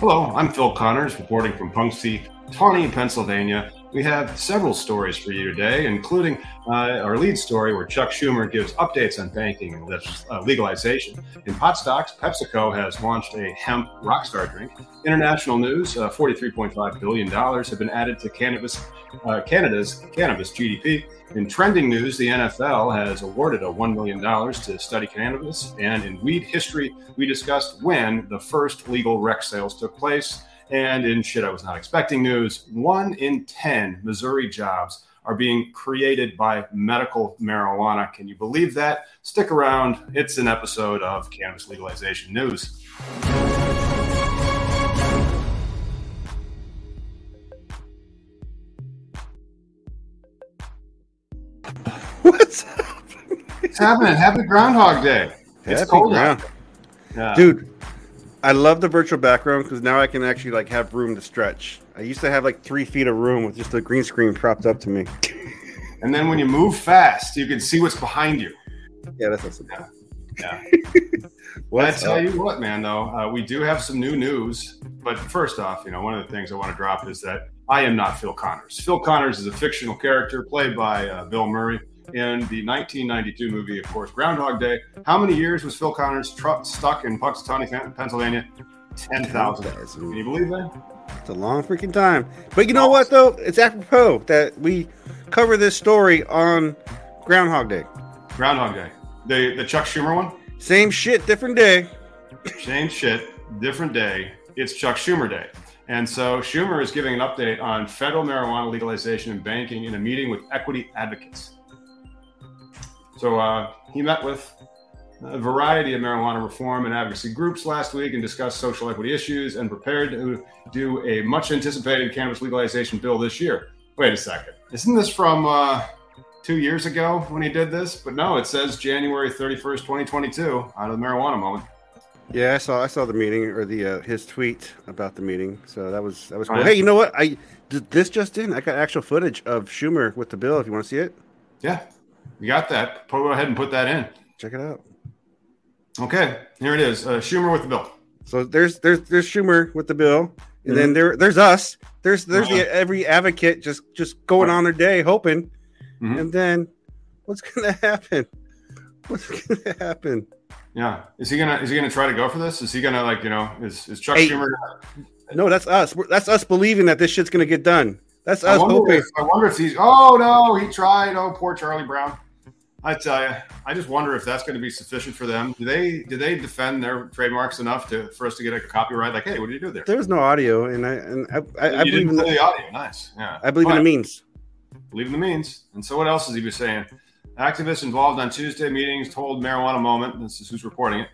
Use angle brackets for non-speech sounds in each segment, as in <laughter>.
Hello, I'm Phil Connors, reporting from Punxsutawney, Pennsylvania. We have several stories for you today, including uh, our lead story where Chuck Schumer gives updates on banking and uh, legalization. In pot stocks, PepsiCo has launched a hemp rockstar drink. International news: uh, $43.5 billion have been added to cannabis, uh, Canada's cannabis GDP. In trending news, the NFL has awarded a $1 million to study cannabis. And in weed history, we discussed when the first legal rec sales took place. And in shit I was not expecting news, one in 10 Missouri jobs are being created by medical marijuana. Can you believe that? Stick around. It's an episode of Cannabis Legalization News. <laughs> What's happening? It's happening. Happy Groundhog Day. It's Happy cold ground. Yeah. Dude, I love the virtual background because now I can actually like have room to stretch. I used to have like three feet of room with just a green screen propped up to me. <laughs> and then when you move fast, you can see what's behind you. Yeah, that's awesome. Yeah. yeah. <laughs> well, I tell you what, man. Though uh, we do have some new news, but first off, you know, one of the things I want to drop is that I am not Phil Connors. Phil Connors is a fictional character played by uh, Bill Murray in the 1992 movie, of course, Groundhog Day. How many years was Phil Connors tr- stuck in Punxsutawney, Pennsylvania? 10,000. Can you believe that? It's a long freaking time. But you know what, though? It's apropos that we cover this story on Groundhog Day. Groundhog Day. The, the Chuck Schumer one? Same shit, different day. Same shit, different day. It's Chuck Schumer Day. And so Schumer is giving an update on federal marijuana legalization and banking in a meeting with equity advocates. So uh, he met with a variety of marijuana reform and advocacy groups last week and discussed social equity issues and prepared to do a much anticipated cannabis legalization bill this year. Wait a second. Isn't this from uh, two years ago when he did this? But no, it says January 31st, 2022, out of the marijuana moment. Yeah, I saw I saw the meeting or the uh, his tweet about the meeting. So that was that was cool. Hey, you know what? I did this just in. I got actual footage of Schumer with the bill. If you want to see it. Yeah, you got that. Go ahead and put that in. Check it out. Okay, here it is. Uh, Schumer with the bill. So there's there's there's Schumer with the bill, and mm-hmm. then there there's us. There's there's uh-huh. the every advocate just just going on their day hoping, mm-hmm. and then what's gonna <laughs> happen? What's gonna happen? Yeah, is he gonna is he gonna try to go for this? Is he gonna like you know is is Chuck hey, Schumer? No, that's us. That's us believing that this shit's gonna get done. That's us I hoping. If, I wonder if he's. Oh no, he tried. Oh, poor Charlie Brown. I tell you, I just wonder if that's going to be sufficient for them. Do they do they defend their trademarks enough to for us to get a copyright? Like, hey, what did you do there? There's no audio, and I and I, I, I believe in the, the, audio. Nice, yeah. I believe in the means. Believe in the means. And so, what else is he be saying? Activists involved on Tuesday meetings told Marijuana Moment. This is who's reporting it.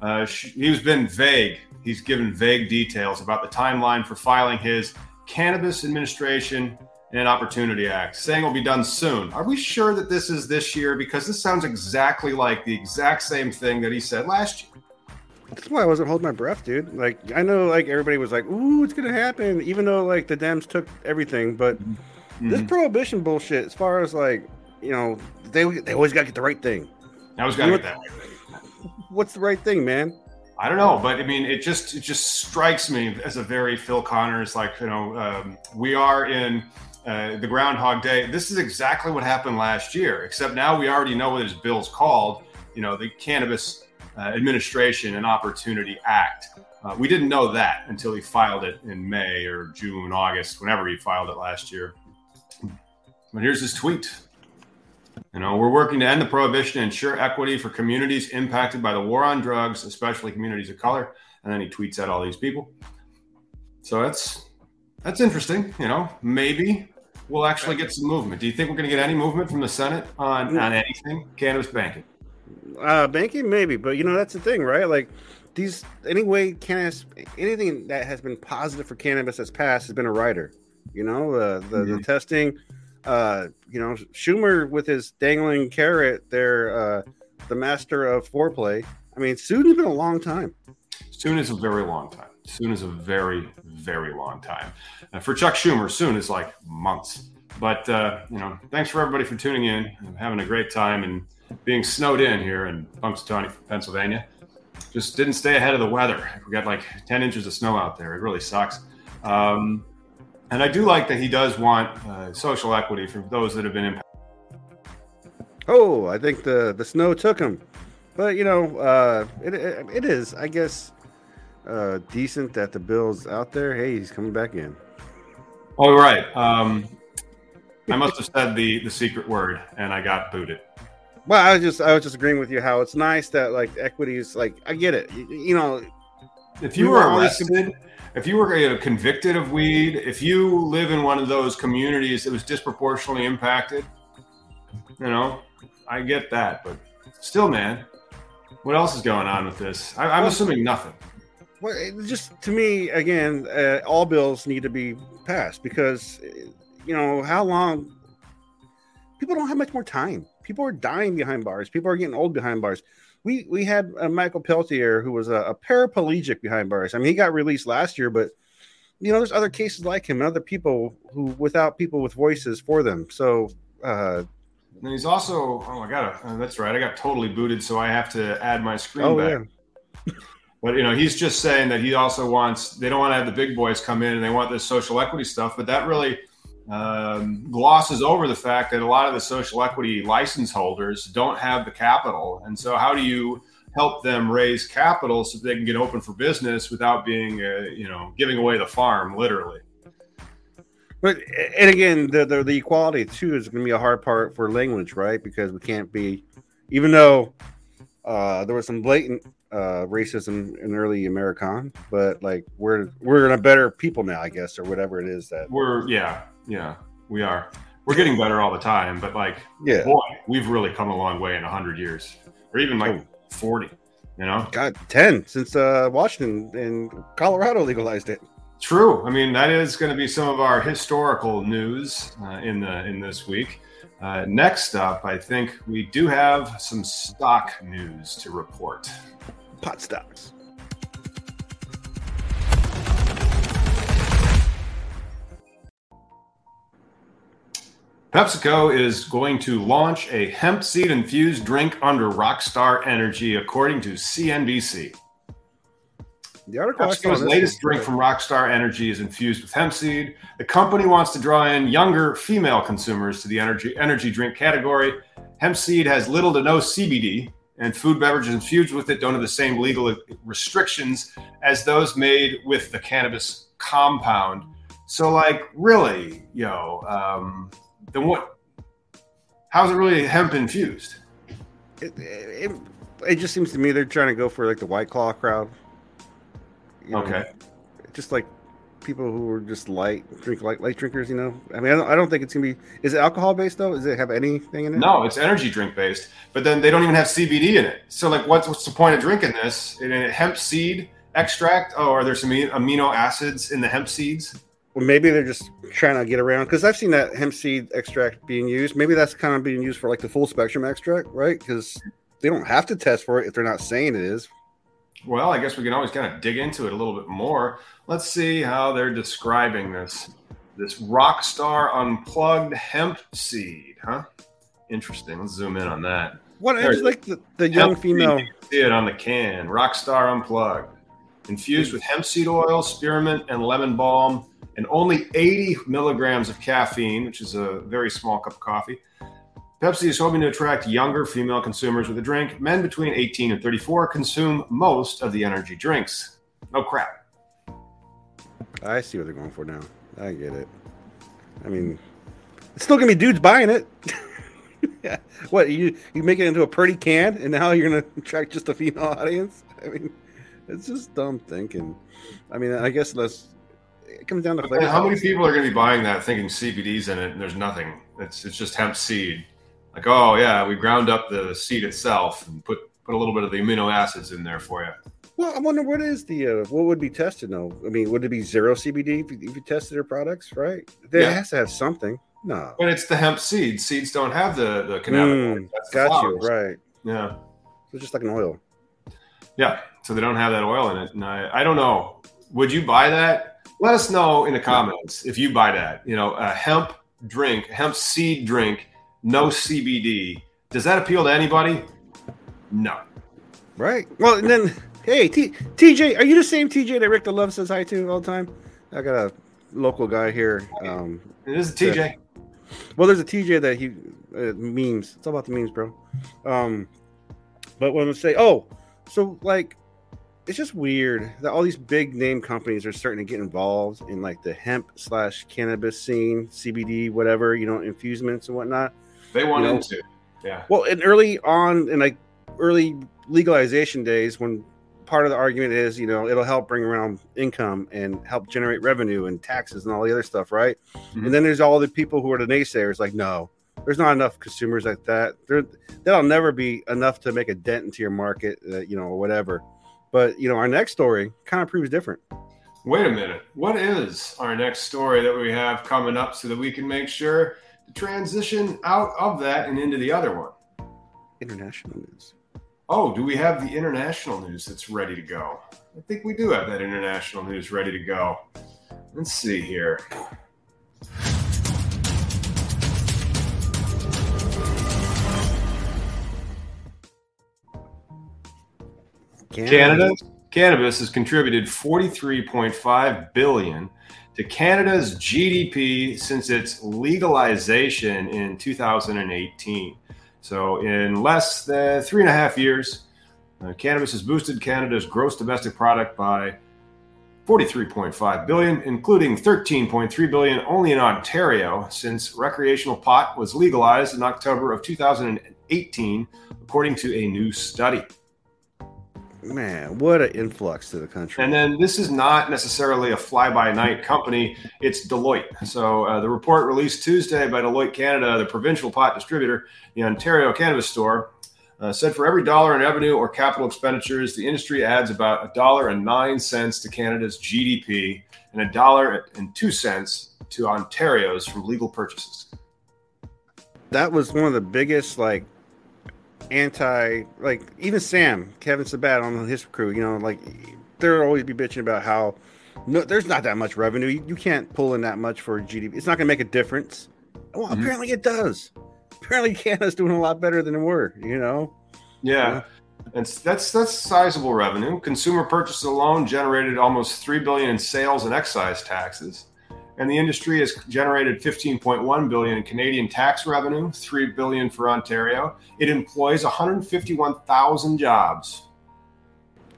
Uh, he's been vague. He's given vague details about the timeline for filing his Cannabis Administration and Opportunity Act, saying will be done soon. Are we sure that this is this year? Because this sounds exactly like the exact same thing that he said last year. That's why I wasn't holding my breath, dude. Like I know, like everybody was like, "Ooh, it's gonna happen," even though like the Dems took everything. But mm-hmm. this prohibition bullshit, as far as like you know, they they always gotta get the right thing. I always gotta get that. What's the right thing, man? I don't know, but I mean, it just it just strikes me as a very Phil Connors like you know um, we are in uh, the Groundhog Day. This is exactly what happened last year, except now we already know what his bill's called. You know, the Cannabis uh, Administration and Opportunity Act. Uh, we didn't know that until he filed it in May or June, August, whenever he filed it last year. But here's his tweet. You know, we're working to end the prohibition and ensure equity for communities impacted by the war on drugs, especially communities of color. And then he tweets at all these people. So that's that's interesting. You know, maybe we'll actually get some movement. Do you think we're going to get any movement from the Senate on on anything cannabis banking? Uh, banking maybe, but you know that's the thing, right? Like these anyway, cannabis, anything that has been positive for cannabis that's passed has been a rider. You know, uh, the mm-hmm. the testing uh, you know, Schumer with his dangling carrot there, uh, the master of foreplay. I mean, soon has been a long time. Soon is a very long time. Soon is a very, very long time. Uh, for Chuck Schumer, soon is like months. But, uh, you know, thanks for everybody for tuning in. I'm having a great time and being snowed in here in Punxsutawney, Pennsylvania. just didn't stay ahead of the weather. We got like 10 inches of snow out there. It really sucks. Um, and I do like that he does want uh, social equity for those that have been impacted. Oh, I think the the snow took him, but you know, uh, it, it, it is, I guess, uh, decent that the Bills out there. Hey, he's coming back in. All right. Um, I must have said the the secret word, and I got booted. Well, I was just I was just agreeing with you how it's nice that like equity is like I get it. You, you know, if you were arrested, if you were uh, convicted of weed, if you live in one of those communities that was disproportionately impacted, you know, I get that, but still, man, what else is going on with this? I, am assuming nothing. Well, just to me, again, uh, all bills need to be passed because, you know, how long? People don't have much more time. People are dying behind bars. People are getting old behind bars. We we had uh, Michael Pelletier, who was a, a paraplegic behind bars. I mean, he got released last year, but you know, there's other cases like him, and other people who without people with voices for them. So uh, and he's also, oh my god, uh, that's right. I got totally booted, so I have to add my screen oh, back. Yeah. <laughs> but you know, he's just saying that he also wants. They don't want to have the big boys come in, and they want this social equity stuff. But that really um, glosses over the fact that a lot of the social equity license holders don't have the capital, and so how do you help them raise capital so they can get open for business without being, uh, you know, giving away the farm, literally? But and again, the, the, the equality too is going to be a hard part for language, right? Because we can't be, even though uh, there was some blatant uh, racism in early American, but like we're we're in a better people now, I guess, or whatever it is that we're. Yeah, yeah, we are. We're getting better all the time, but like, yeah, boy, we've really come a long way in hundred years, or even like oh. forty. You know, God, ten since uh, Washington and Colorado legalized it. True. I mean, that is going to be some of our historical news uh, in the in this week. Uh, next up, I think we do have some stock news to report. Pot stocks. PepsiCo is going to launch a hemp seed infused drink under Rockstar Energy, according to CNBC. The article PepsiCo's latest drink from Rockstar Energy is infused with hemp seed. The company wants to draw in younger female consumers to the energy energy drink category. Hemp seed has little to no CBD, and food beverages infused with it don't have the same legal restrictions as those made with the cannabis compound. So, like, really, yo, um, then what? How's it really hemp infused? It, it, it just seems to me they're trying to go for like the white claw crowd you know, okay. Just like people who are just light drink light light drinkers. You know, I mean, I don't, I don't think it's gonna be. Is it alcohol based though? Does it have anything in it? No, it's energy drink based. But then they don't even have CBD in it. So like, what's what's the point of drinking this? And a hemp seed extract? Oh, are there some amino acids in the hemp seeds? Well, maybe they're just trying to get around because I've seen that hemp seed extract being used. Maybe that's kind of being used for like the full spectrum extract, right? Because they don't have to test for it if they're not saying it is. Well, I guess we can always kind of dig into it a little bit more. Let's see how they're describing this this rock star Unplugged hemp seed, huh? Interesting. Let's zoom in on that. What I just like the, the young female. see it on the can. Rockstar Unplugged, infused with hemp seed oil, spearmint, and lemon balm, and only 80 milligrams of caffeine, which is a very small cup of coffee. Pepsi is hoping to attract younger female consumers with the drink. Men between 18 and 34 consume most of the energy drinks. Oh, crap. I see what they're going for now. I get it. I mean, it's still gonna be dudes buying it. <laughs> yeah. What you you make it into a pretty can, and now you're gonna <laughs> attract just a female audience? I mean, it's just dumb thinking. I mean, I guess let's. It comes down to flavor. How many people are going to be buying that thinking CBD's in it and there's nothing? It's it's just hemp seed like, oh yeah, we ground up the seed itself and put put a little bit of the amino acids in there for you. Well, I wonder what is the uh, what would be tested though? I mean, would it be zero CBD if you, if you tested their products, right? They yeah. has to have something. No, but it's the hemp seed. Seeds don't have the the cannabinoids. Mm, got you right. Yeah, so just like an oil. Yeah, so they don't have that oil in it, and I I don't know. Would you buy that? Let us know in the comments if you buy that. You know, a hemp drink, hemp seed drink no CBD. Does that appeal to anybody? No. Right. Well, and then Hey, T- TJ, are you the same TJ that Rick the Love says hi to all the time? I got a local guy here. Um, it is a TJ. That, well, there's a TJ that he uh, memes. It's all about the memes, bro. Um, but when I say, oh, so like, it's just weird that all these big name companies are starting to get involved in like the hemp slash cannabis scene, CBD, whatever, you know, infusements and whatnot. They want you know, into, yeah. Well, and early on in like early legalization days, when part of the argument is, you know, it'll help bring around income and help generate revenue and taxes and all the other stuff, right? Mm-hmm. And then there's all the people who are the naysayers, like, no, there's not enough consumers like that. There, that'll never be enough to make a dent into your market, uh, you know, or whatever. But you know, our next story kind of proves different. Wait a minute. What is our next story that we have coming up so that we can make sure transition out of that and into the other one? International news. Oh, do we have the international news that's ready to go? I think we do have that international news ready to go. Let's see here. Canada cannabis has contributed 43.5 billion to Canada's GDP since its legalization in 2018. So, in less than three and a half years, uh, cannabis has boosted Canada's gross domestic product by 43.5 billion, including 13.3 billion only in Ontario since recreational pot was legalized in October of 2018, according to a new study. Man, what an influx to the country. And then this is not necessarily a fly by night company, it's Deloitte. So uh, the report released Tuesday by Deloitte Canada, the provincial pot distributor, the Ontario Cannabis Store, uh, said for every dollar in revenue or capital expenditures, the industry adds about a dollar and nine cents to Canada's GDP and a dollar and two cents to Ontario's from legal purchases. That was one of the biggest like anti like even Sam Kevin Sabet on his crew. You know, like they'll always be bitching about how no, there's not that much revenue. You, you can't pull in that much for GDP. It's not going to make a difference. Well, mm-hmm. apparently it does. Apparently Canada's doing a lot better than we're. You know. Yeah. yeah. And that's that's sizable revenue. Consumer purchases alone generated almost three billion in sales and excise taxes and the industry has generated 15.1 billion in Canadian tax revenue, 3 billion for Ontario. It employs 151,000 jobs.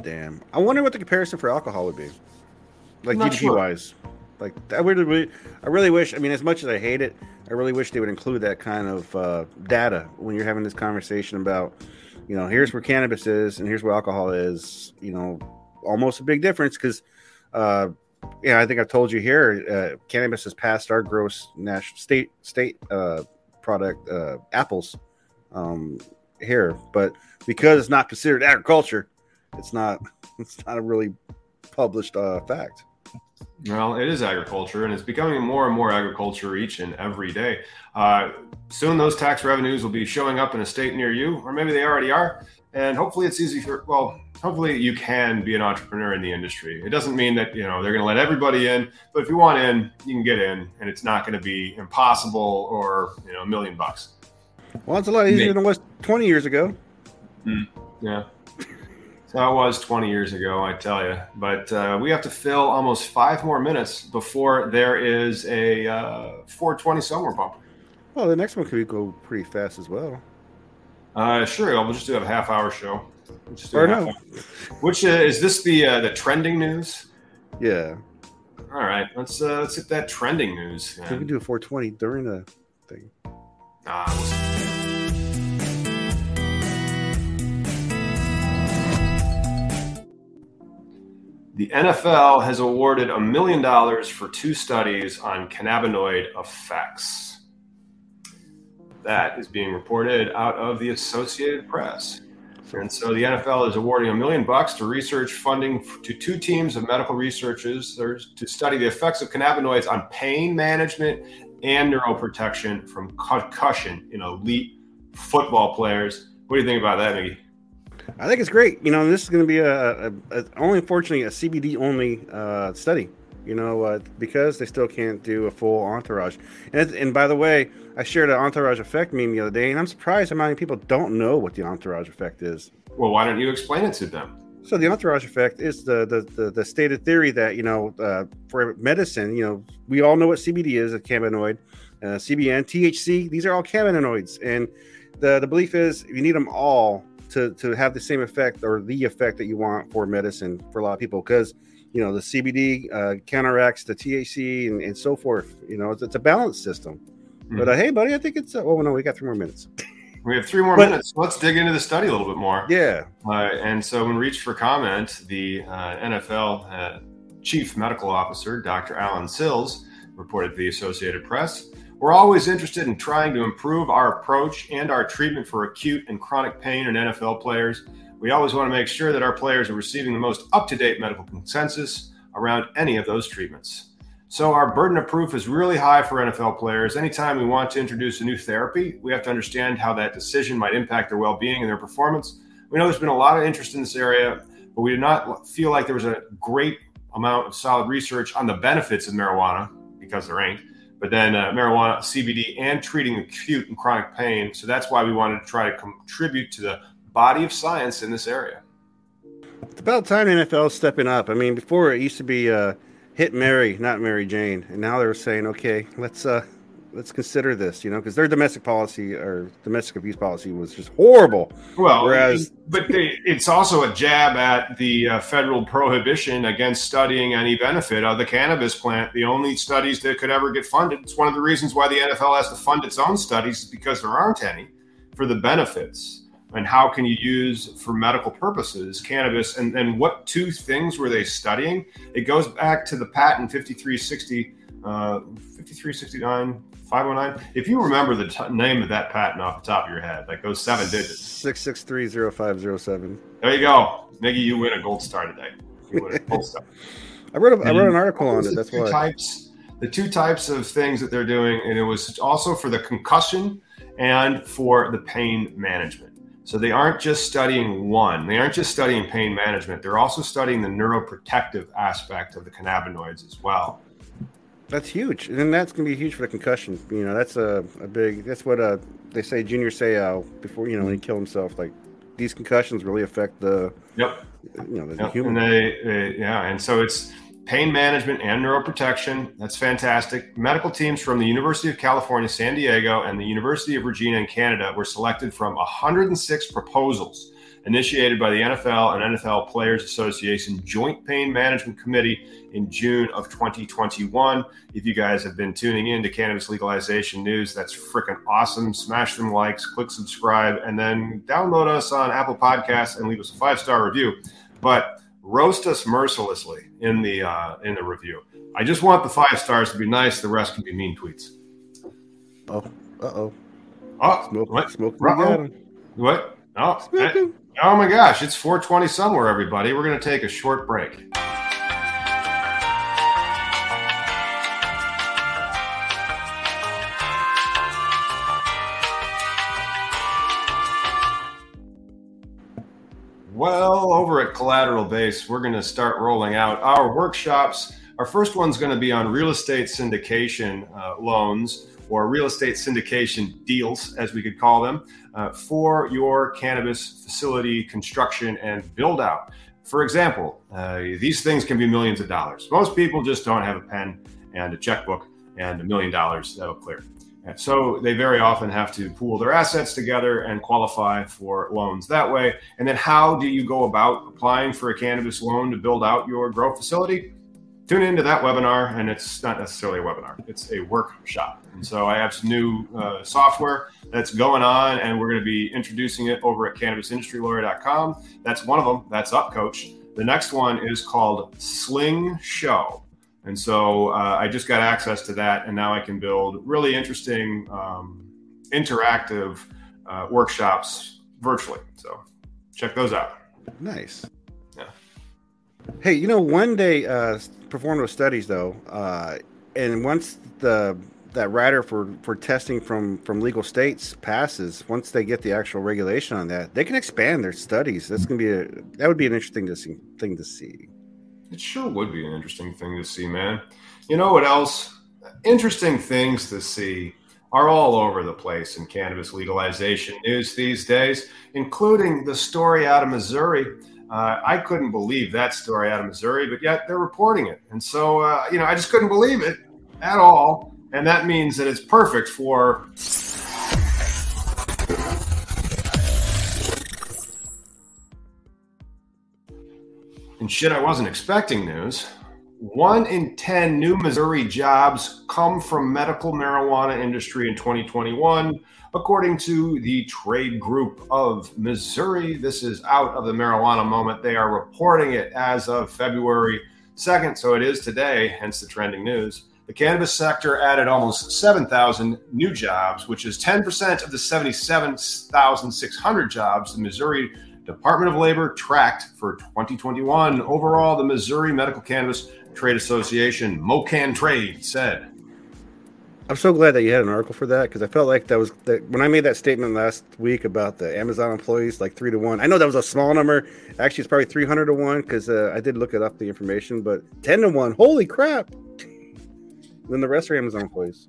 Damn. I wonder what the comparison for alcohol would be. Like GDP sure. wise. Like I really, I really wish. I mean, as much as I hate it, I really wish they would include that kind of uh, data when you're having this conversation about, you know, here's where cannabis is and here's where alcohol is. You know, almost a big difference because uh, yeah, I think I've told you here, uh, cannabis has passed our gross national state state uh, product uh, apples um, here, but because it's not considered agriculture, it's not <laughs> it's not a really published uh, fact. Well, it is agriculture, and it's becoming more and more agriculture each and every day. Uh, soon, those tax revenues will be showing up in a state near you, or maybe they already are. And hopefully, it's easy for well, hopefully you can be an entrepreneur in the industry. It doesn't mean that you know they're going to let everybody in, but if you want in, you can get in, and it's not going to be impossible or you know a million bucks. Well, it's a lot easier than it was 20 years ago. Mm, yeah. So it was 20 years ago, I tell you. But uh, we have to fill almost five more minutes before there is a uh, 420 summer bumper. Well, the next one could go pretty fast as well. Uh, sure. We'll just do a half hour show. Or no. Which uh, is this the uh, the trending news? Yeah. All right, let's uh, let's hit that trending news. We can do a 420 during the thing. Ah, The NFL has awarded a million dollars for two studies on cannabinoid effects. That is being reported out of the Associated Press. And so the NFL is awarding a million bucks to research funding to two teams of medical researchers to study the effects of cannabinoids on pain management and neuroprotection from concussion in elite football players. What do you think about that, Mickey? I think it's great. You know, this is going to be a, a, a, only unfortunately a CBD only uh, study. You know, uh, because they still can't do a full entourage. And and by the way, I shared an entourage effect meme the other day, and I'm surprised how many people don't know what the entourage effect is. Well, why don't you explain it to them? So the entourage effect is the the the, the stated theory that you know uh, for medicine, you know, we all know what CBD is, a cannabinoid, uh, CBN, THC. These are all cannabinoids, and the the belief is you need them all to to have the same effect or the effect that you want for medicine for a lot of people because you know the CBD uh, counteracts the THC and, and so forth. You know, it's, it's a balanced system. Mm-hmm. But uh, hey, buddy, I think it's. Uh, oh no, we got three more minutes. We have three more but, minutes. Let's dig into the study a little bit more. Yeah. Uh, and so, when reached for comment, the uh, NFL uh, chief medical officer, Dr. Alan Sills, reported to the Associated Press. We're always interested in trying to improve our approach and our treatment for acute and chronic pain in NFL players. We always want to make sure that our players are receiving the most up to date medical consensus around any of those treatments. So our burden of proof is really high for NFL players. Anytime we want to introduce a new therapy, we have to understand how that decision might impact their well-being and their performance. We know there's been a lot of interest in this area, but we did not feel like there was a great amount of solid research on the benefits of marijuana because there ain't. But then uh, marijuana, CBD, and treating acute and chronic pain. So that's why we wanted to try to contribute to the body of science in this area. It's about time NFL is stepping up. I mean, before it used to be. Uh hit Mary, not Mary Jane. And now they're saying, okay, let's uh, let's consider this, you know, because their domestic policy or domestic abuse policy was just horrible. Well, whereas, but they, it's also a jab at the uh, federal prohibition against studying any benefit of the cannabis plant. The only studies that could ever get funded. It's one of the reasons why the NFL has to fund its own studies, is because there aren't any for the benefits and how can you use for medical purposes cannabis? And, and what two things were they studying? It goes back to the patent 5360 uh, 5369 509 if you remember the t- name of that patent off the top of your head like those seven digits. 6630507 there you go. Niggy you win a gold star today. You win a gold <laughs> star. I wrote, a, I wrote an article on it that's why. types the two types of things that they're doing and it was also for the concussion and for the pain management so they aren't just studying one, they aren't just studying pain management, they're also studying the neuroprotective aspect of the cannabinoids as well. That's huge. And that's going to be huge for the concussion. You know, that's a, a big, that's what uh, they say Junior Seau before, you know, when he killed himself. Like these concussions really affect the, yep. you know, the, yep. human. And they, they, yeah. And so it's, pain management and neuroprotection. That's fantastic. Medical teams from the University of California, San Diego, and the University of Regina in Canada were selected from 106 proposals initiated by the NFL and NFL Players Association Joint Pain Management Committee in June of 2021. If you guys have been tuning in to cannabis legalization news, that's freaking awesome. Smash them likes, click subscribe, and then download us on Apple Podcasts and leave us a five star review. But roast us mercilessly in the uh, in the review. I just want the five stars to be nice. The rest can be mean tweets. Oh, uh oh. Oh, smoke, what? Smoke what? Oh, eh, oh my gosh! It's 4:20 somewhere, everybody. We're going to take a short break. Well, over at Collateral Base, we're going to start rolling out our workshops. Our first one's going to be on real estate syndication uh, loans or real estate syndication deals, as we could call them, uh, for your cannabis facility construction and build out. For example, uh, these things can be millions of dollars. Most people just don't have a pen and a checkbook and a million dollars that'll clear. So they very often have to pool their assets together and qualify for loans that way. And then how do you go about applying for a cannabis loan to build out your grow facility? Tune into that webinar, and it's not necessarily a webinar; it's a workshop. And so I have some new uh, software that's going on, and we're going to be introducing it over at CannabisIndustryLawyer.com. That's one of them. That's up, Coach. The next one is called Sling Show. And so uh, I just got access to that, and now I can build really interesting, um, interactive uh, workshops virtually. So check those out. Nice. Yeah. Hey, you know, one day uh, performed with studies though, uh, and once the that rider for for testing from from legal states passes, once they get the actual regulation on that, they can expand their studies. That's gonna be a that would be an interesting to see, thing to see. It sure would be an interesting thing to see, man. You know what else? Interesting things to see are all over the place in cannabis legalization news these days, including the story out of Missouri Uh, I couldn't believe that story out of Missouri, but yet they're reporting it. And so, uh, you know, I just couldn't believe it at all. And that means that it's perfect for. And shit, I wasn't expecting news. One in 10 new Missouri jobs come from medical marijuana industry in 2021, according to the trade group of Missouri. This is out of the marijuana moment. They are reporting it as of February 2nd, so it is today, hence the trending news. The cannabis sector added almost 7,000 new jobs, which is 10% of the 77,600 jobs the Missouri Department of Labor tracked for 2021. Overall, the Missouri Medical Cannabis Trade Association, MoCannTrade, said. I'm so glad that you had an article for that because I felt like that was that when I made that statement last week about the Amazon employees, like three to one. I know that was a small number. Actually, it's probably 300 to one because uh, I did look it up the information, but 10 to one. Holy crap! Then the rest are Amazon employees.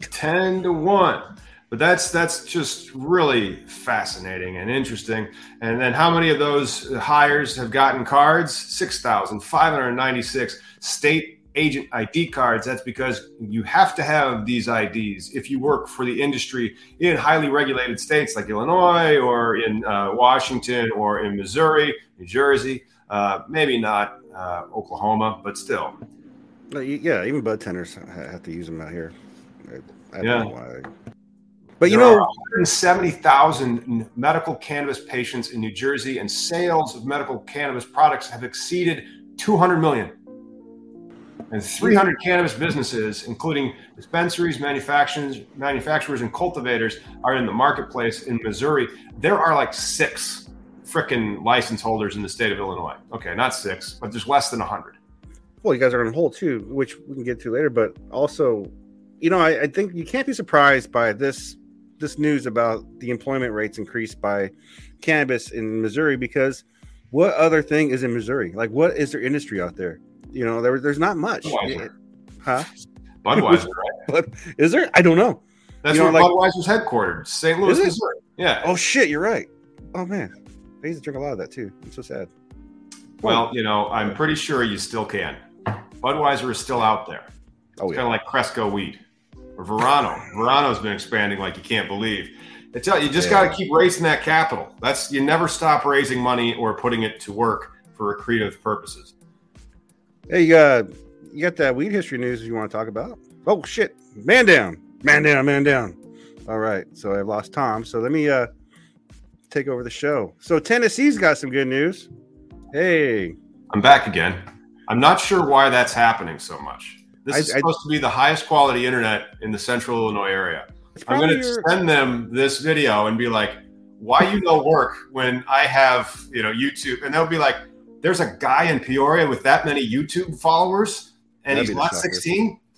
10 to 1 but that's that's just really fascinating and interesting. And then how many of those hires have gotten cards? 6596 state agent id cards. That's because you have to have these ids if you work for the industry in highly regulated states like illinois or in uh, washington or in missouri new jersey uh, maybe not uh, oklahoma but still. Yeah even bud tenders have to use them out here. I, I yeah. But you there know, 170,000 medical cannabis patients in New Jersey, and sales of medical cannabis products have exceeded 200 million. And 300 cannabis businesses, including dispensaries, manufacturers, manufacturers, and cultivators, are in the marketplace in Missouri. There are like six freaking license holders in the state of Illinois. Okay, not six, but there's less than 100. Well, you guys are on hold too, which we can get to later. But also, you know, I, I think you can't be surprised by this this news about the employment rates increased by cannabis in Missouri because what other thing is in Missouri? Like, what is their industry out there? You know, there, there's not much. Budweiser. Huh? Budweiser, <laughs> right? Is there? I don't know. That's you where like, Budweiser's headquartered, St. Louis, Missouri. Yeah. Oh shit, you're right. Oh man, I used to drink a lot of that too. I'm so sad. Well, you know, I'm pretty sure you still can. Budweiser is still out there. Oh, it's yeah. kind of like Cresco weed or Verano. Verano's been expanding like you can't believe. I tell you, you just yeah. got to keep raising that capital. That's you never stop raising money or putting it to work for creative purposes. Hey, you got you got that weed history news you want to talk about? Oh shit, man down, man down, man down. All right, so I've lost Tom. So let me uh take over the show. So Tennessee's got some good news. Hey, I'm back again. I'm not sure why that's happening so much. This I, is supposed I, to be the highest quality internet in the central Illinois area. I'm going to your... send them this video and be like, why you no work when I have, you know, YouTube? And they'll be like, there's a guy in Peoria with that many YouTube followers and That'd he's not 16. <laughs>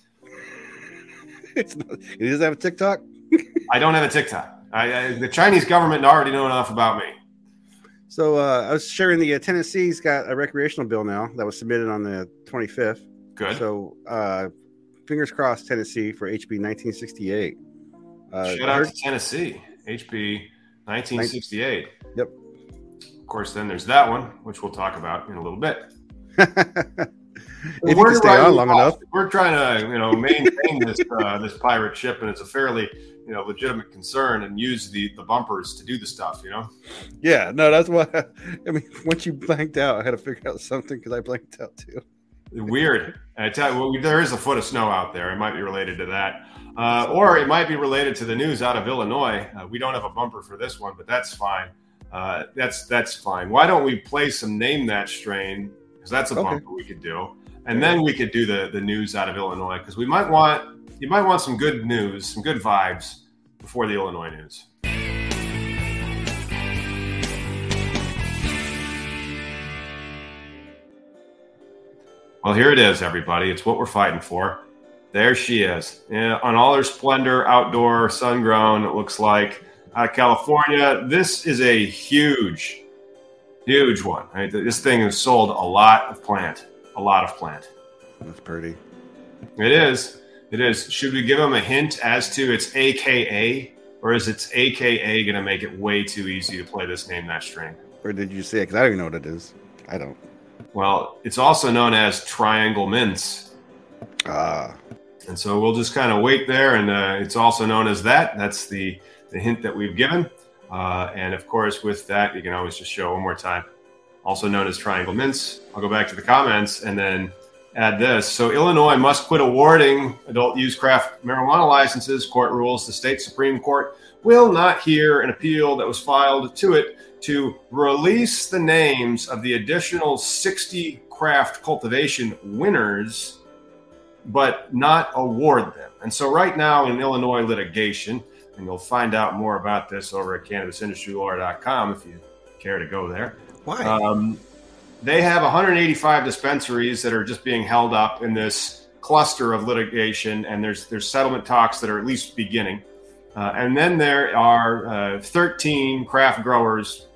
It's not, he doesn't have a TikTok. <laughs> I don't have a TikTok. I, I, the Chinese government already know enough about me. So uh, I was sharing the uh, Tennessee's got a recreational bill now that was submitted on the 25th. Good. So, uh, fingers crossed, Tennessee for HB 1968. Uh, Shout out to Tennessee, HB 1968. Yep. Of course, then there's that one, which we'll talk about in a little bit. <laughs> if we're stay on long enough. We're trying to, you know, maintain this uh, <laughs> this pirate ship, and it's a fairly, you know, legitimate concern, and use the the bumpers to do the stuff, you know. Yeah, no, that's why. <laughs> I mean. Once you blanked out, I had to figure out something because I blanked out too. Weird. I tell you, well, there is a foot of snow out there. It might be related to that, uh, or it might be related to the news out of Illinois. Uh, we don't have a bumper for this one, but that's fine. Uh, that's that's fine. Why don't we play some name that strain? Because that's a okay. bumper we could do, and then we could do the the news out of Illinois because we might want you might want some good news, some good vibes before the Illinois news. Well, here it is, everybody. It's what we're fighting for. There she is, yeah, on all her splendor, outdoor, sun grown. It looks like out of California. This is a huge, huge one. Right? This thing has sold a lot of plant, a lot of plant. That's pretty. It is. It is. Should we give them a hint as to its AKA, or is its AKA going to make it way too easy to play this name that string? or did you say it? Because I don't even know what it is. I don't. Well, it's also known as triangle mints. Ah. And so we'll just kind of wait there, and uh, it's also known as that. That's the the hint that we've given. Uh, and of course, with that, you can always just show one more time. Also known as triangle mints. I'll go back to the comments and then add this. So Illinois must quit awarding adult use craft marijuana licenses. Court rules the state Supreme Court will not hear an appeal that was filed to it to release the names of the additional 60 craft cultivation winners, but not award them. And so, right now in Illinois litigation, and you'll find out more about this over at cannabisindustrylawyer.com if you care to go there. Why? Um, they have 185 dispensaries that are just being held up in this cluster of litigation, and there's there's settlement talks that are at least beginning. Uh, and then there are uh, 13 craft growers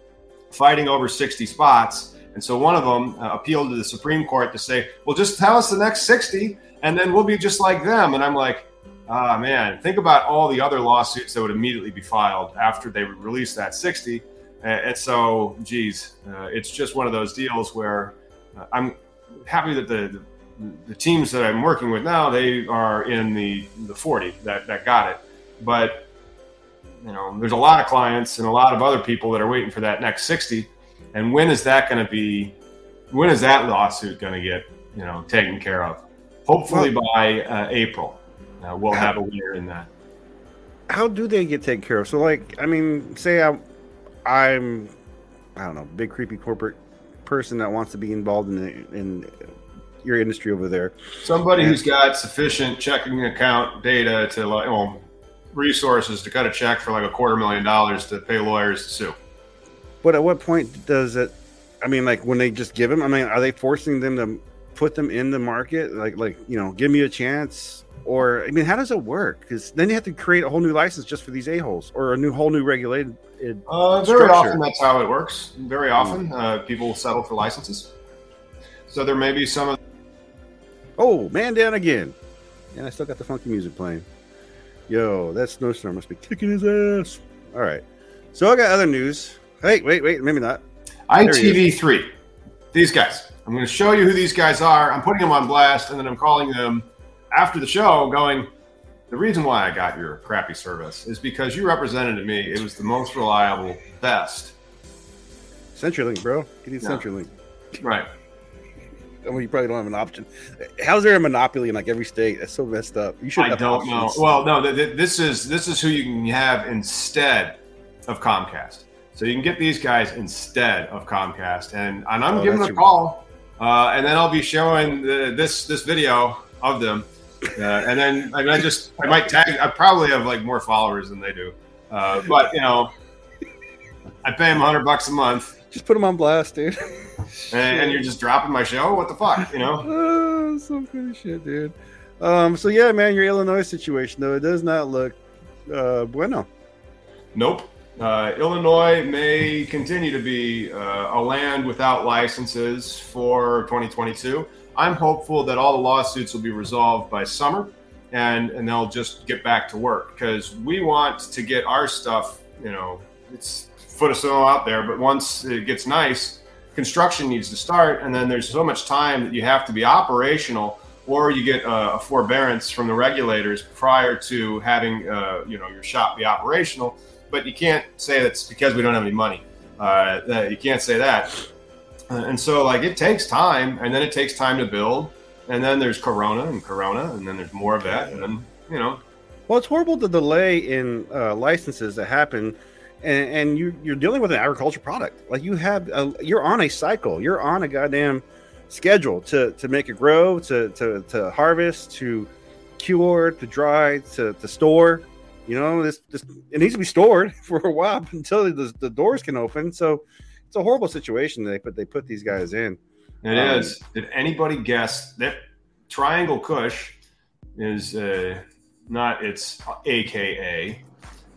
fighting over 60 spots. And so one of them uh, appealed to the Supreme Court to say, well, just tell us the next 60 and then we'll be just like them. And I'm like, ah, man, think about all the other lawsuits that would immediately be filed after they release that 60. And so, geez, uh, it's just one of those deals where uh, I'm happy that the, the, the teams that I'm working with now, they are in the, the 40 that, that got it. But you know, there's a lot of clients and a lot of other people that are waiting for that next 60. And when is that going to be? When is that lawsuit going to get you know taken care of? Hopefully by uh, April, uh, we'll have a winner in that. How do they get taken care of? So, like, I mean, say I'm, I'm, I don't know, big creepy corporate person that wants to be involved in the, in your industry over there. Somebody and, who's got sufficient checking account data to like, well, resources to cut a check for like a quarter million dollars to pay lawyers to sue. But at what point does it? I mean, like when they just give them. I mean, are they forcing them to put them in the market? Like, like you know, give me a chance. Or I mean, how does it work? Because then you have to create a whole new license just for these a holes, or a new whole new regulated. Uh, very often, that's how it works. Very often, mm. uh, people settle for licenses. So there may be some of. Oh, man down again, and I still got the funky music playing. Yo, that snowstorm must be kicking his ass. All right. So I got other news. Wait, wait, wait. Maybe not. ITV3. These guys. I'm going to show you who these guys are. I'm putting them on blast, and then I'm calling them after the show, going, the reason why I got your crappy service is because you represented to me it was the most reliable, best. CenturyLink, bro. You yeah. CenturyLink. Right. I mean, you probably don't have an option. How's there a monopoly in like every state? That's so messed up. You should. I don't options. know. Well, no. Th- th- this is this is who you can have instead of Comcast. So you can get these guys instead of Comcast, and and I'm oh, giving a call, uh, and then I'll be showing the, this this video of them, uh, and then I, mean, I just I might tag. I probably have like more followers than they do, uh, but you know, I pay them hundred bucks a month. Just put them on blast, dude. and, and, you're just dropping my show. What the fuck, you know? <laughs> oh, some of shit, dude. Um, so yeah, man, your Illinois situation though it does not look uh, bueno. Nope. Uh, Illinois may continue to be uh, a land without licenses for 2022. I'm hopeful that all the lawsuits will be resolved by summer, and and they'll just get back to work because we want to get our stuff. You know, it's foot of snow out there, but once it gets nice, construction needs to start, and then there's so much time that you have to be operational, or you get a, a forbearance from the regulators prior to having uh, you know your shop be operational. But you can't say that's because we don't have any money. Uh, you can't say that. Uh, and so like it takes time, and then it takes time to build, and then there's Corona and Corona, and then there's more of that, and then you know. Well, it's horrible the delay in uh, licenses that happen and, and you you're dealing with an agriculture product. Like you have, a, you're on a cycle. You're on a goddamn schedule to to make it grow, to to to harvest, to cure, to dry, to to store. You know, this this it needs to be stored <laughs> for a while <laughs> until the, the doors can open. So it's a horrible situation they put they put these guys in. It um, is. Did anybody guess that Triangle Kush is uh, not its AKA?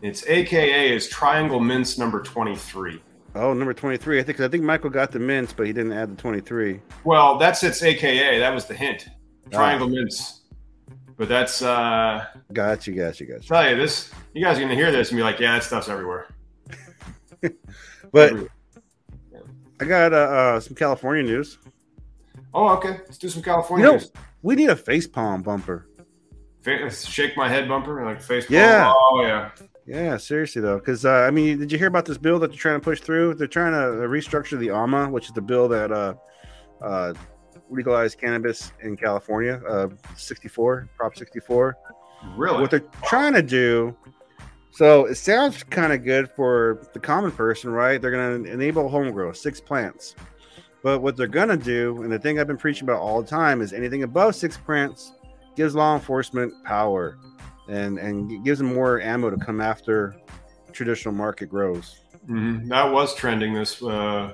Its AKA is Triangle Mints number 23. Oh, number 23. I think I think Michael got the mints, but he didn't add the 23. Well, that's its AKA. That was the hint. Triangle ah. mints. But that's uh got you, got you, got you. Tell you this, you guys are gonna hear this and be like, yeah, that stuff's everywhere. <laughs> but everywhere. I got uh, uh, some California news. Oh, okay. Let's do some California You know, news. we need a face palm bumper. Fa- Shake my head bumper like face. Yeah. Oh yeah. Yeah, seriously though, because uh, I mean, did you hear about this bill that they're trying to push through? They're trying to restructure the AMA, which is the bill that uh, uh, legalized cannabis in California, uh, 64, Prop 64. Really? What they're trying to do, so it sounds kind of good for the common person, right? They're going to enable home grow, six plants. But what they're going to do, and the thing I've been preaching about all the time, is anything above six plants gives law enforcement power and and gives them more ammo to come after traditional market grows. Mhm. That was trending this uh,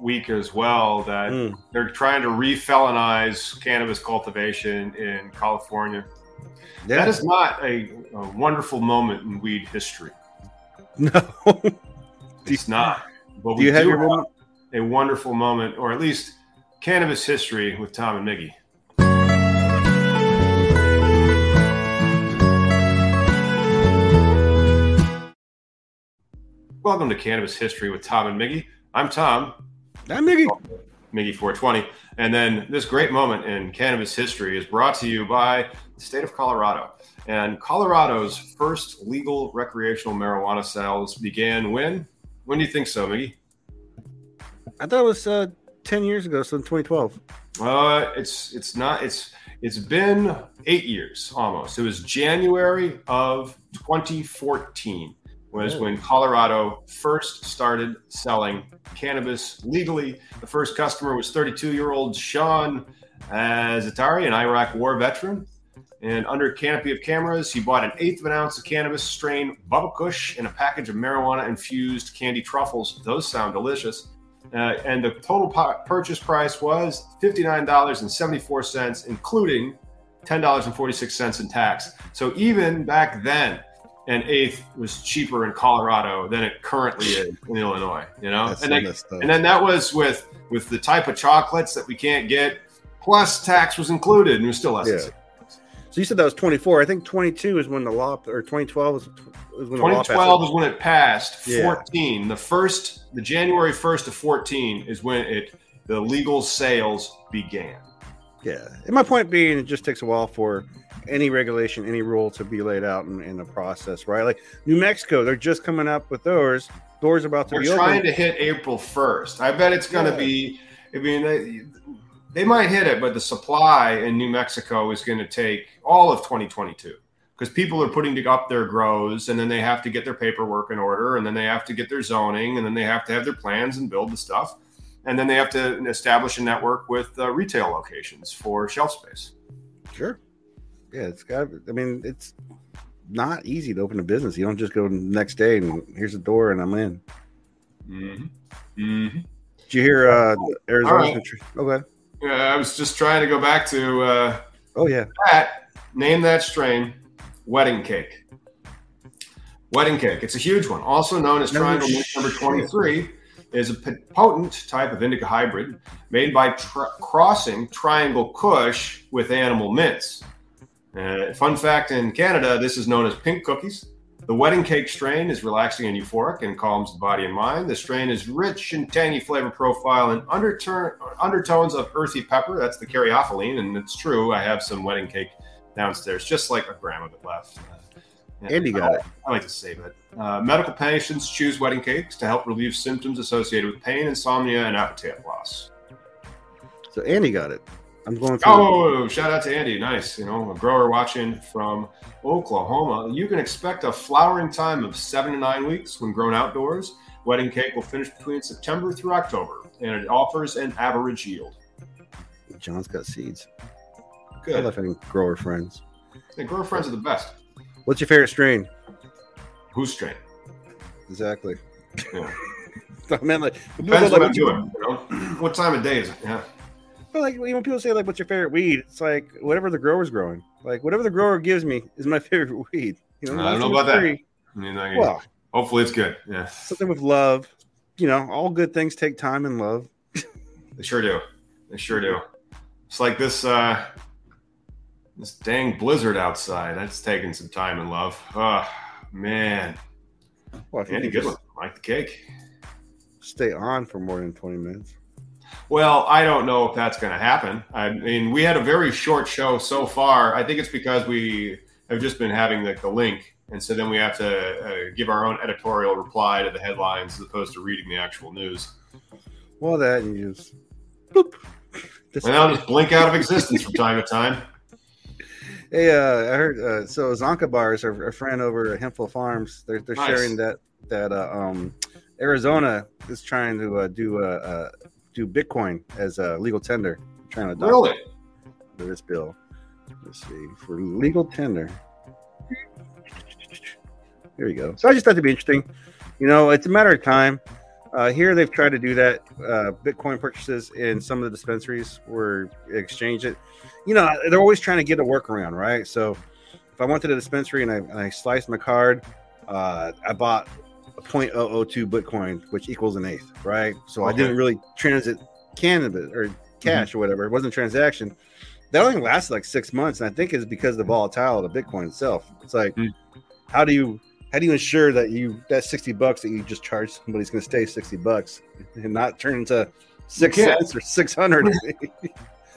week as well. That Mm. they're trying to re-felonize cannabis cultivation in California. Yeah. That is not a, a wonderful moment in weed history. <laughs> no. It's not. But Do you have your have a wonderful moment, or at least cannabis history with Tom and Miggy. Welcome to Cannabis History with Tom and Miggy. I'm Tom, That Miggy. Miggy 420. And then this great moment in cannabis history is brought to you by the state of Colorado. And Colorado's first legal recreational marijuana sales began when? When do you think so, Miggy? I thought it was uh, 10 years ago, so in 2012. Uh, it's it's not it's it's been eight years almost. It was January of 2014 was when Colorado first started selling cannabis legally. The first customer was 32 year old Sean Azzariti, an Iraq War veteran. And under canopy of cameras, he bought an eighth of an ounce of cannabis strain Bubba Kush and a package of marijuana infused candy truffles. Those sound delicious. Uh, and the total po- purchase price was $59.74, including $10.46 in tax. So even back then, an eighth was cheaper in Colorado than it currently is in <laughs> Illinois. You know, That's and, so they- and then that was with with the type of chocolates that we can't get, plus tax was included, and it was still less. Yeah. so you said that was 24. I think 22 is when the law, or 2012 is, is when the law passed. 2012 is when it passed. Yeah. 14, the first, the January 1st of 14 is when it the legal sales began. Yeah. And my point being, it just takes a while for any regulation, any rule to be laid out in, in the process, right? Like New Mexico, they're just coming up with theirs. Doors about to They're be trying to hit April 1st. I bet it's going to Yeah. be. I mean, they, they might hit it, but the supply in New Mexico is going to take all of 2022 because people are putting up their grows, and then they have to get their paperwork in order, and then they have to get their zoning, and then they have to have their plans and build the stuff, and then they have to establish a network with uh, retail locations for shelf space. Sure. Yeah, it's got. I mean, it's not easy to open a business. You don't just go the next day and here's the door and I'm in. Mm-hmm. Mm-hmm. Did you hear uh, Arizona? Right. country- Okay. Yeah, I was just trying to go back to. Uh, Oh yeah. that name that strain wedding cake wedding cake it's a huge one also known as triangle number 23 is a potent type of indica hybrid made by crossing triangle kush with animal mints uh, fun fact in canada this is known as pink cookies the wedding cake strain is relaxing and euphoric and calms the body and mind. The strain is rich and tangy flavor profile and undertones of earthy pepper. That's the caryophyllene, and it's true. I have some wedding cake downstairs, just like a gram of it left. Uh, Andy got it. I like to save it. Uh, medical patients choose wedding cakes to help relieve symptoms associated with pain, insomnia, and appetite loss. So Andy got it. I'm going through. Oh, shout out to Andy. Nice. You know, a grower watching from Oklahoma. You can expect a flowering time of seven to nine weeks when grown outdoors. Wedding cake will finish between September through October, and it offers an average yield. John's got seeds. Good. I love having grower friends. The grower friends are the best. What's your favorite strain? Who's strain? Exactly. Yeah. <laughs> I mean, like, Depends go, what like, I'm doing. You know, what time of day is it? Yeah. But like when people say like, "What's your favorite weed?" It's like whatever the grower's growing. Like whatever the grower gives me is my <laughs> favorite weed. You know, I don't know about that. free, I mean, like, Well, hopefully it's good. Yeah, something with love. You know, all good things take time and love. <laughs> they sure do. They sure do. It's like this. uh This dang blizzard outside. That's taking some time and love. Oh man. Well, Andy, can good one. Like the cake. stay on for more than 20 minutes. Well, I don't know if that's going to happen. I mean, we had a very short show so far. I think it's because we have just been having the, the link. And so then we have to uh, give our own editorial reply to the headlines as opposed to reading the actual news. Well, that and you just boop. And I'll just blink out of existence from time to time. Hey, uh, I heard uh, so Zonka bars, our, our friend over at Hemphill Farms, they're, they're nice. sharing that that uh, um, Arizona is trying to uh, do uh, uh, do Bitcoin as a legal tender, trying to adopt really this bill. Let's see for legal tender. There you go. So I just thought it'd be interesting. You know, it's a matter of time. Uh, here they've tried to do that. Uh, Bitcoin purchases in some of the dispensaries where exchange it. You know, they're always trying to get a workaround, right? So if I went to the dispensary and I, and I sliced my card, uh, I bought a 0.002 Bitcoin, which equals an eighth, right? So okay. I didn't really transit cannabis or cash mm-hmm. or whatever. It wasn't transaction. That only lasted like six months, and I think it's because of the volatile of the Bitcoin itself. It's like, mm-hmm. how do you how do you ensure that you that 60 bucks that you just charge somebody's going to stay 60 bucks and not turn into six cents or 600 <laughs>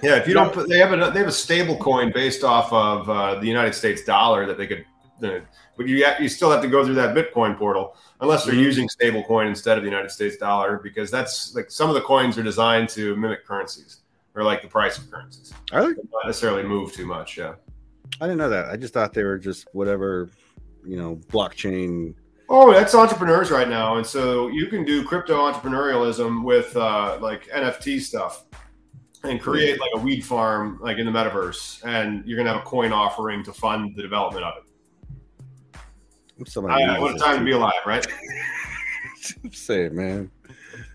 yeah if you don't put they have a they have a stable coin based off of uh, the united states dollar that they could uh, but you you still have to go through that bitcoin portal unless they're mm-hmm. using stable coin instead of the united states dollar because that's like some of the coins are designed to mimic currencies or like the price of currencies. Are they not necessarily move too much yeah. I didn't know that. I just thought they were just whatever you know blockchain. Oh that's entrepreneurs right now. And so you can do crypto entrepreneurialism with uh, like nft stuff and create like a weed farm like in the metaverse. And you're gonna have a coin offering to fund the development of it. I, what a time to be alive right? <laughs> Say it man.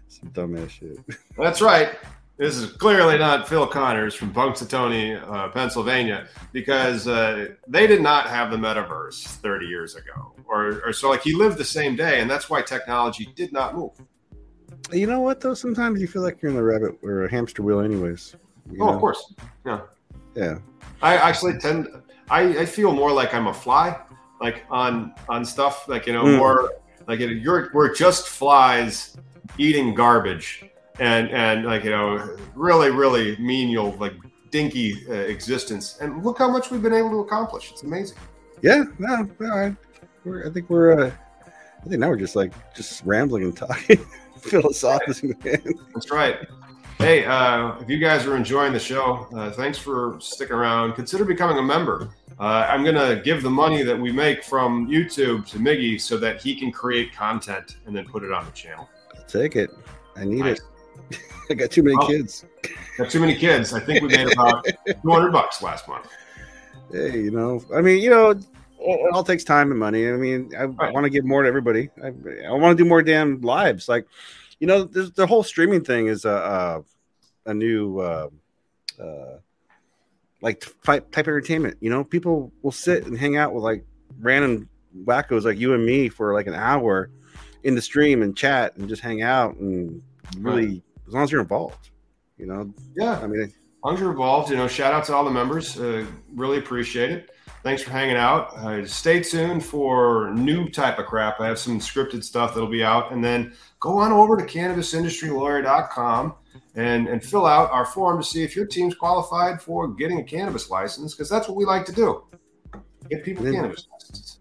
Some dumbass shit. That's right this is clearly not Phil Connors from Punxsutawney, uh, Pennsylvania, because uh, they did not have the metaverse 30 years ago, or, or so like he lived the same day, and that's why technology did not move. You know what though? Sometimes you feel like you're in the rabbit or a hamster wheel, anyways. Oh, know? of course. Yeah. Yeah. I actually tend. I, I feel more like I'm a fly, like on on stuff like you know mm. more like you're we're just flies eating garbage and and like you know really really menial like dinky uh, existence and look how much we've been able to accomplish it's amazing yeah no, no I, we're, I think we're uh, I think now we're just like just rambling and talking <laughs> philosophizing that's right hey uh, if you guys are enjoying the show uh, thanks for sticking around consider becoming a member uh, I'm gonna give the money that we make from YouTube to Miggy so that he can create content and then put it on the channel. I'll take it. I need nice. it. <laughs> I got too many kids. Got too many kids. I think we made about <laughs> 200 bucks last month. Hey, you know, I mean, you know, it all takes time and money. I mean, I right. want to give more to everybody. I, I want to do more damn lives. Like, you know, the whole streaming thing is a a, a new uh, uh, like type type entertainment. You know, people will sit and hang out with like random wackos like you and me for like an hour in the stream and chat and just hang out and really right as long as you're involved, you know. Yeah, I mean, as long as you're involved, you know. Shout out to all the members. Uh, really appreciate it. Thanks for hanging out. Uh, stay tuned for new type of crap. I have some scripted stuff that'll be out, and then go on over to cannabisindustrylawyer.com and and fill out our form to see if your team's qualified for getting a cannabis license because that's what we like to do. Get people cannabis licenses.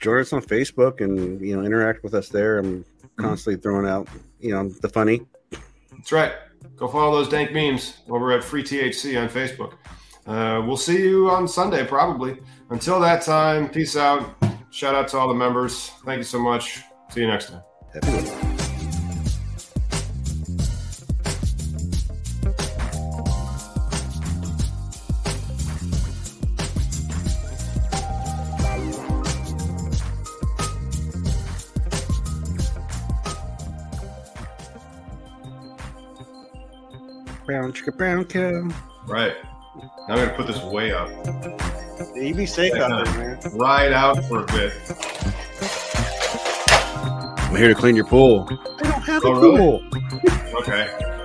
Join us on Facebook and you know interact with us there. I'm constantly throwing out you know the funny that's right. Go follow those dank memes over at Free THC on Facebook. Uh, we'll see you on Sunday, probably. Until that time, peace out. Shout out to all the members. Thank you so much. See you next time. Brown chicken brown cow. Right. Now I'm gonna put this way up. Yeah, you be safe out there, man. Ride out for a bit. I'm here to clean your pool. I don't have oh, a pool. Really? okay.